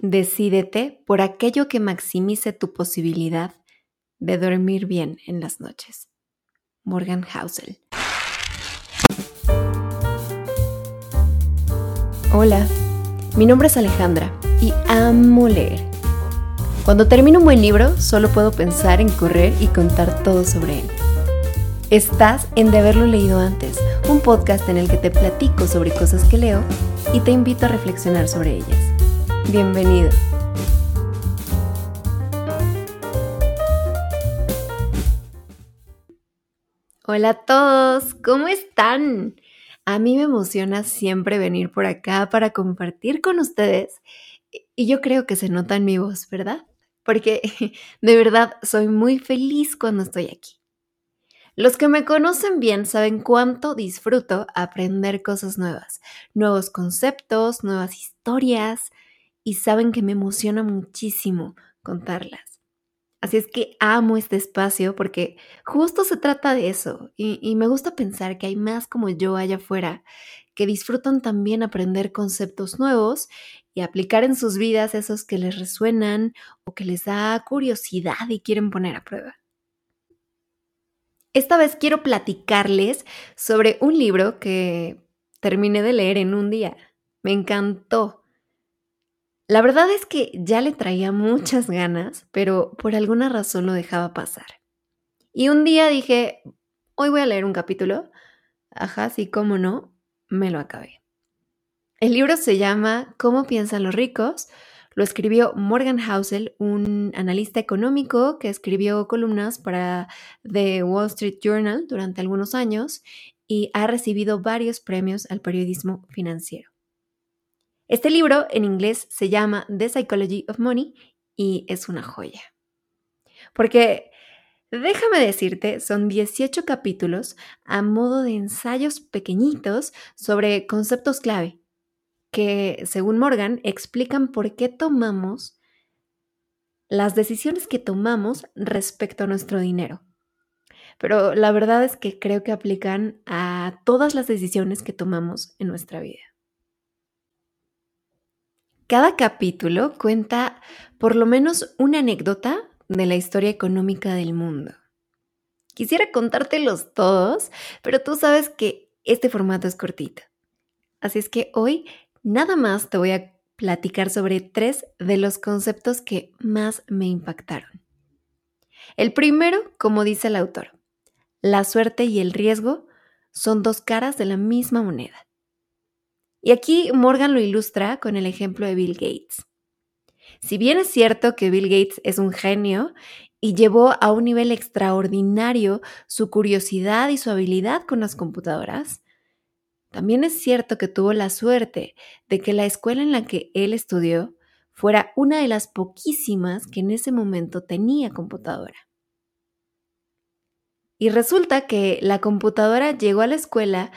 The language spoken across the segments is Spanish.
Decídete por aquello que maximice tu posibilidad de dormir bien en las noches. Morgan Housel. Hola, mi nombre es Alejandra y amo leer. Cuando termino un buen libro, solo puedo pensar en correr y contar todo sobre él. Estás en De haberlo leído antes, un podcast en el que te platico sobre cosas que leo y te invito a reflexionar sobre ellas. Bienvenido. Hola a todos, ¿cómo están? A mí me emociona siempre venir por acá para compartir con ustedes y yo creo que se nota en mi voz, ¿verdad? Porque de verdad soy muy feliz cuando estoy aquí. Los que me conocen bien saben cuánto disfruto aprender cosas nuevas, nuevos conceptos, nuevas historias y saben que me emociona muchísimo contarlas. Así es que amo este espacio porque justo se trata de eso y, me gusta pensar que hay más como yo allá afuera que disfrutan también aprender conceptos nuevos y aplicar en sus vidas esos que les resuenan o que les da curiosidad y quieren poner a prueba. Esta vez quiero platicarles sobre un libro que terminé de leer en un día. Me encantó. La verdad es que ya le traía muchas ganas, pero por alguna razón lo dejaba pasar. Y un día dije, hoy voy a leer un capítulo. Ajá, sí, cómo no, me lo acabé. El libro se llama ¿Cómo piensan los ricos? Lo escribió Morgan Housel, un analista económico que escribió columnas para The Wall Street Journal durante algunos años y ha recibido varios premios al periodismo financiero. Este libro en inglés se llama The Psychology of Money y es una joya. Porque Déjame decirte, son 18 capítulos a modo de ensayos pequeñitos sobre conceptos clave que, según Morgan, explican por qué tomamos las decisiones que tomamos respecto a nuestro dinero. Pero la verdad es que creo que aplican a todas las decisiones que tomamos en nuestra vida. Cada capítulo cuenta por lo menos una anécdota de la historia económica del mundo. Quisiera contártelos todos, pero tú sabes que este formato es cortito. Así es que hoy Nada más te voy a platicar sobre tres de los conceptos que más me impactaron. El primero, como dice el autor, la suerte y el riesgo son dos caras de la misma moneda. Y aquí Morgan lo ilustra con el ejemplo de Bill Gates. Si bien es cierto que Bill Gates es un genio y llevó a un nivel extraordinario su curiosidad y su habilidad con las computadoras, también es cierto que tuvo la suerte de que la escuela en la que él estudió fuera una de las poquísimas que en ese momento tenía computadora. Y resulta que la computadora llegó a la escuela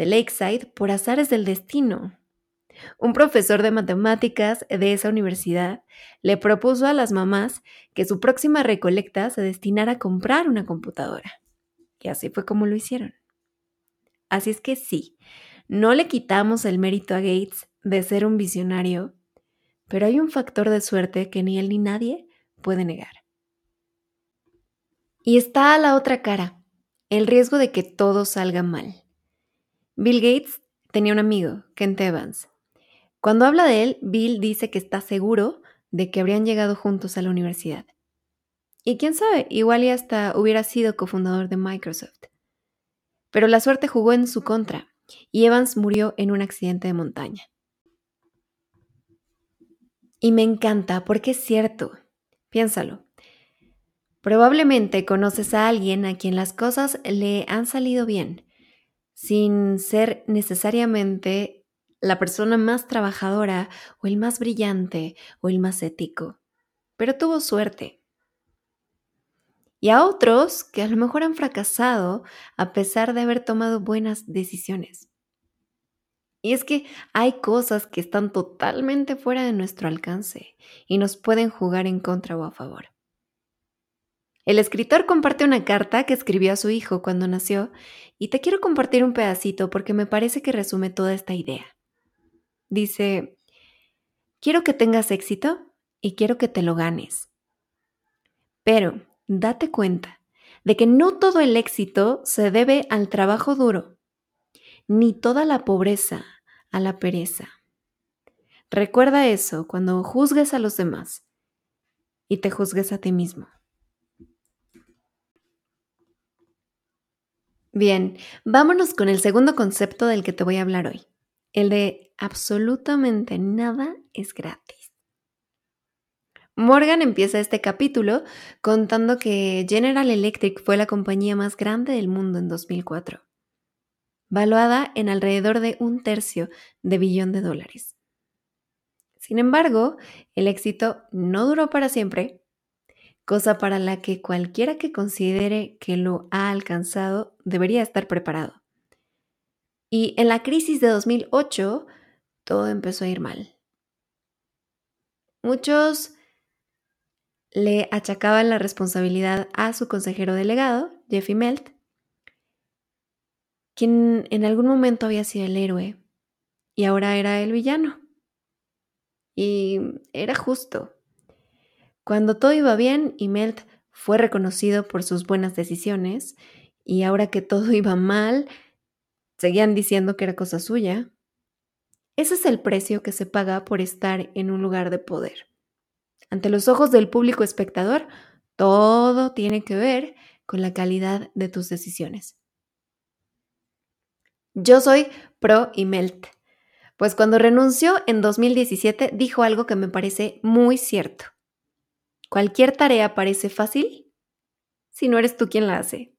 de Lakeside por azares del destino. Un profesor de matemáticas de esa universidad le propuso a las mamás que su próxima recolecta se destinara a comprar una computadora. Y así fue como lo hicieron. Así es que sí, no le quitamos el mérito a Gates de ser un visionario, pero hay un factor de suerte que ni él ni nadie puede negar. Y está a la otra cara, el riesgo de que todo salga mal. Bill Gates tenía un amigo, Kent Evans. Cuando habla de él, Bill dice que está seguro de que habrían llegado juntos a la universidad. Y quién sabe, igual y hasta hubiera sido cofundador de Microsoft. Pero la suerte jugó en su contra y Evans murió en un accidente de montaña. Y me encanta porque es cierto. Piénsalo. Probablemente conoces a alguien a quien las cosas le han salido bien, sin ser necesariamente la persona más trabajadora o el más brillante o el más ético, pero tuvo suerte y a otros que a lo mejor han fracasado a pesar de haber tomado buenas decisiones. Y es que hay cosas que están totalmente fuera de nuestro alcance y nos pueden jugar en contra o a favor. El escritor comparte una carta que escribió a su hijo cuando nació y te quiero compartir un pedacito porque me parece que resume toda esta idea. Dice, quiero que tengas éxito y quiero que te lo ganes. Pero date cuenta de que no todo el éxito se debe al trabajo duro, ni toda la pobreza a la pereza. Recuerda eso cuando juzgues a los demás y te juzgues a ti mismo. Bien, vámonos con el segundo concepto del que te voy a hablar hoy, el de absolutamente nada es gratis. Morgan empieza este capítulo contando que General Electric fue la compañía más grande del mundo en 2004, valuada en alrededor de un tercio de billón de dólares. Sin embargo, el éxito no duró para siempre cosa para la que cualquiera que considere que lo ha alcanzado debería estar preparado. Y en la crisis de 2008, todo empezó a ir mal. Muchos le achacaban la responsabilidad a su consejero delegado, Jeffy Melt, quien en algún momento había sido el héroe y ahora era el villano. Y era justo. Cuando todo iba bien, Melt fue reconocido por sus buenas decisiones y ahora que todo iba mal, seguían diciendo que era cosa suya. Ese es el precio que se paga por estar en un lugar de poder. Ante los ojos del público espectador, todo tiene que ver con la calidad de tus decisiones. Yo soy pro Melt, pues cuando renunció en 2017 dijo algo que me parece muy cierto. Cualquier tarea parece fácil si no eres tú quien la hace.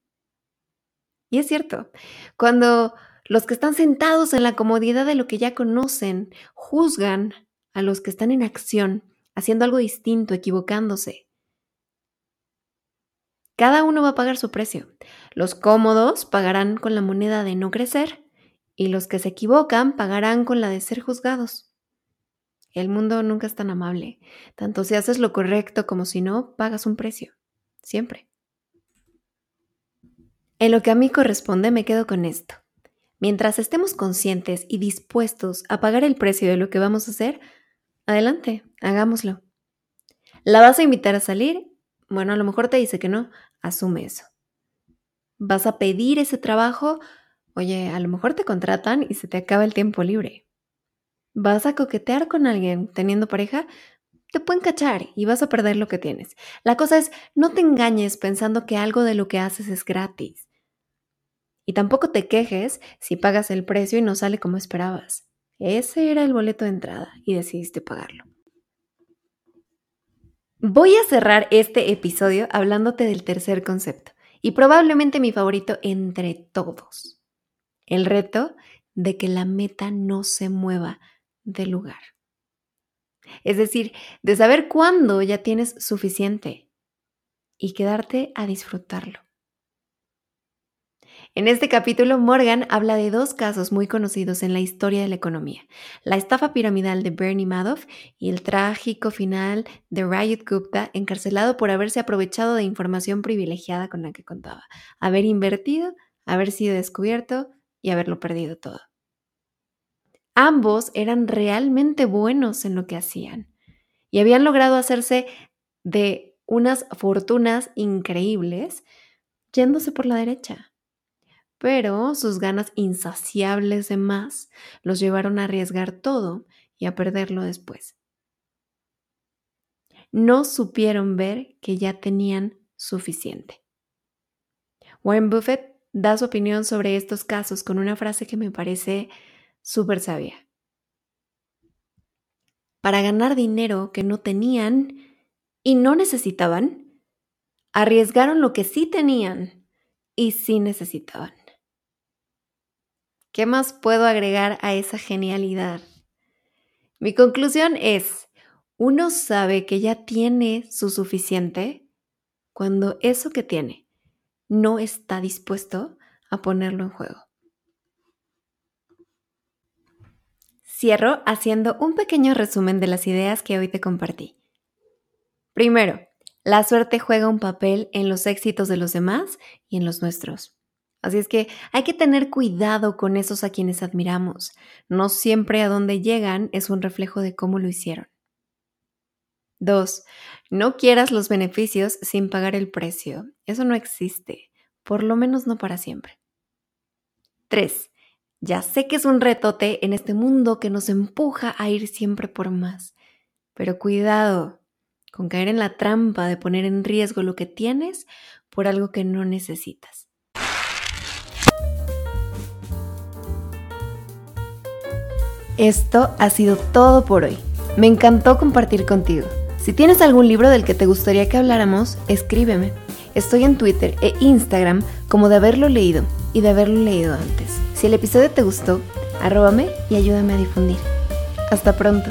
Y es cierto, cuando los que están sentados en la comodidad de lo que ya conocen juzgan a los que están en acción, haciendo algo distinto, equivocándose. Cada uno va a pagar su precio. Los cómodos pagarán con la moneda de no crecer y los que se equivocan pagarán con la de ser juzgados. El mundo nunca es tan amable. Tanto si haces lo correcto como si no, pagas un precio. Siempre. En lo que a mí corresponde, me quedo con esto. Mientras estemos conscientes y dispuestos a pagar el precio de lo que vamos a hacer, adelante, hagámoslo. ¿La vas a invitar a salir? Bueno, a lo mejor te dice que no, asume eso. ¿Vas a pedir ese trabajo? Oye, a lo mejor te contratan y se te acaba el tiempo libre vas a coquetear con alguien teniendo pareja, te pueden cachar y vas a perder lo que tienes. La cosa es, no te engañes pensando que algo de lo que haces es gratis. Y tampoco te quejes si pagas el precio y no sale como esperabas. Ese era el boleto de entrada y decidiste pagarlo. Voy a cerrar este episodio hablándote del tercer concepto y probablemente mi favorito entre todos. El reto de que la meta no se mueva del lugar. Es decir, de saber cuándo ya tienes suficiente y quedarte a disfrutarlo. En este capítulo, Morgan habla de dos casos muy conocidos en la historia de la economía, la estafa piramidal de Bernie Madoff y el trágico final de Rayat Gupta, encarcelado por haberse aprovechado de información privilegiada con la que contaba, haber invertido, haber sido descubierto y haberlo perdido todo. Ambos eran realmente buenos en lo que hacían y habían logrado hacerse de unas fortunas increíbles yéndose por la derecha. Pero sus ganas insaciables de más los llevaron a arriesgar todo y a perderlo después. No supieron ver que ya tenían suficiente. Warren Buffett da su opinión sobre estos casos con una frase que me parece súper sabia. Para ganar dinero que no tenían y no necesitaban, arriesgaron lo que sí tenían y sí necesitaban. ¿Qué más puedo agregar a esa genialidad? Mi conclusión es, uno sabe que ya tiene su suficiente cuando eso que tiene no está dispuesto a ponerlo en juego. Cierro haciendo un pequeño resumen de las ideas que hoy te compartí. Primero, la suerte juega un papel en los éxitos de los demás y en los nuestros. Así es que hay que tener cuidado con esos a quienes admiramos. No siempre a donde llegan es un reflejo de cómo lo hicieron. 2. No quieras los beneficios sin pagar el precio. Eso no existe, por lo menos no para siempre. 3. Ya sé que es un retote en este mundo que nos empuja a ir siempre por más, pero cuidado con caer en la trampa de poner en riesgo lo que tienes por algo que no necesitas. Esto ha sido todo por hoy. Me encantó compartir contigo. Si tienes algún libro del que te gustaría que habláramos, escríbeme. Estoy en Twitter e Instagram como de haberlo leído y de haberlo leído antes. Si el episodio te gustó, arróbame y ayúdame a difundir. Hasta pronto.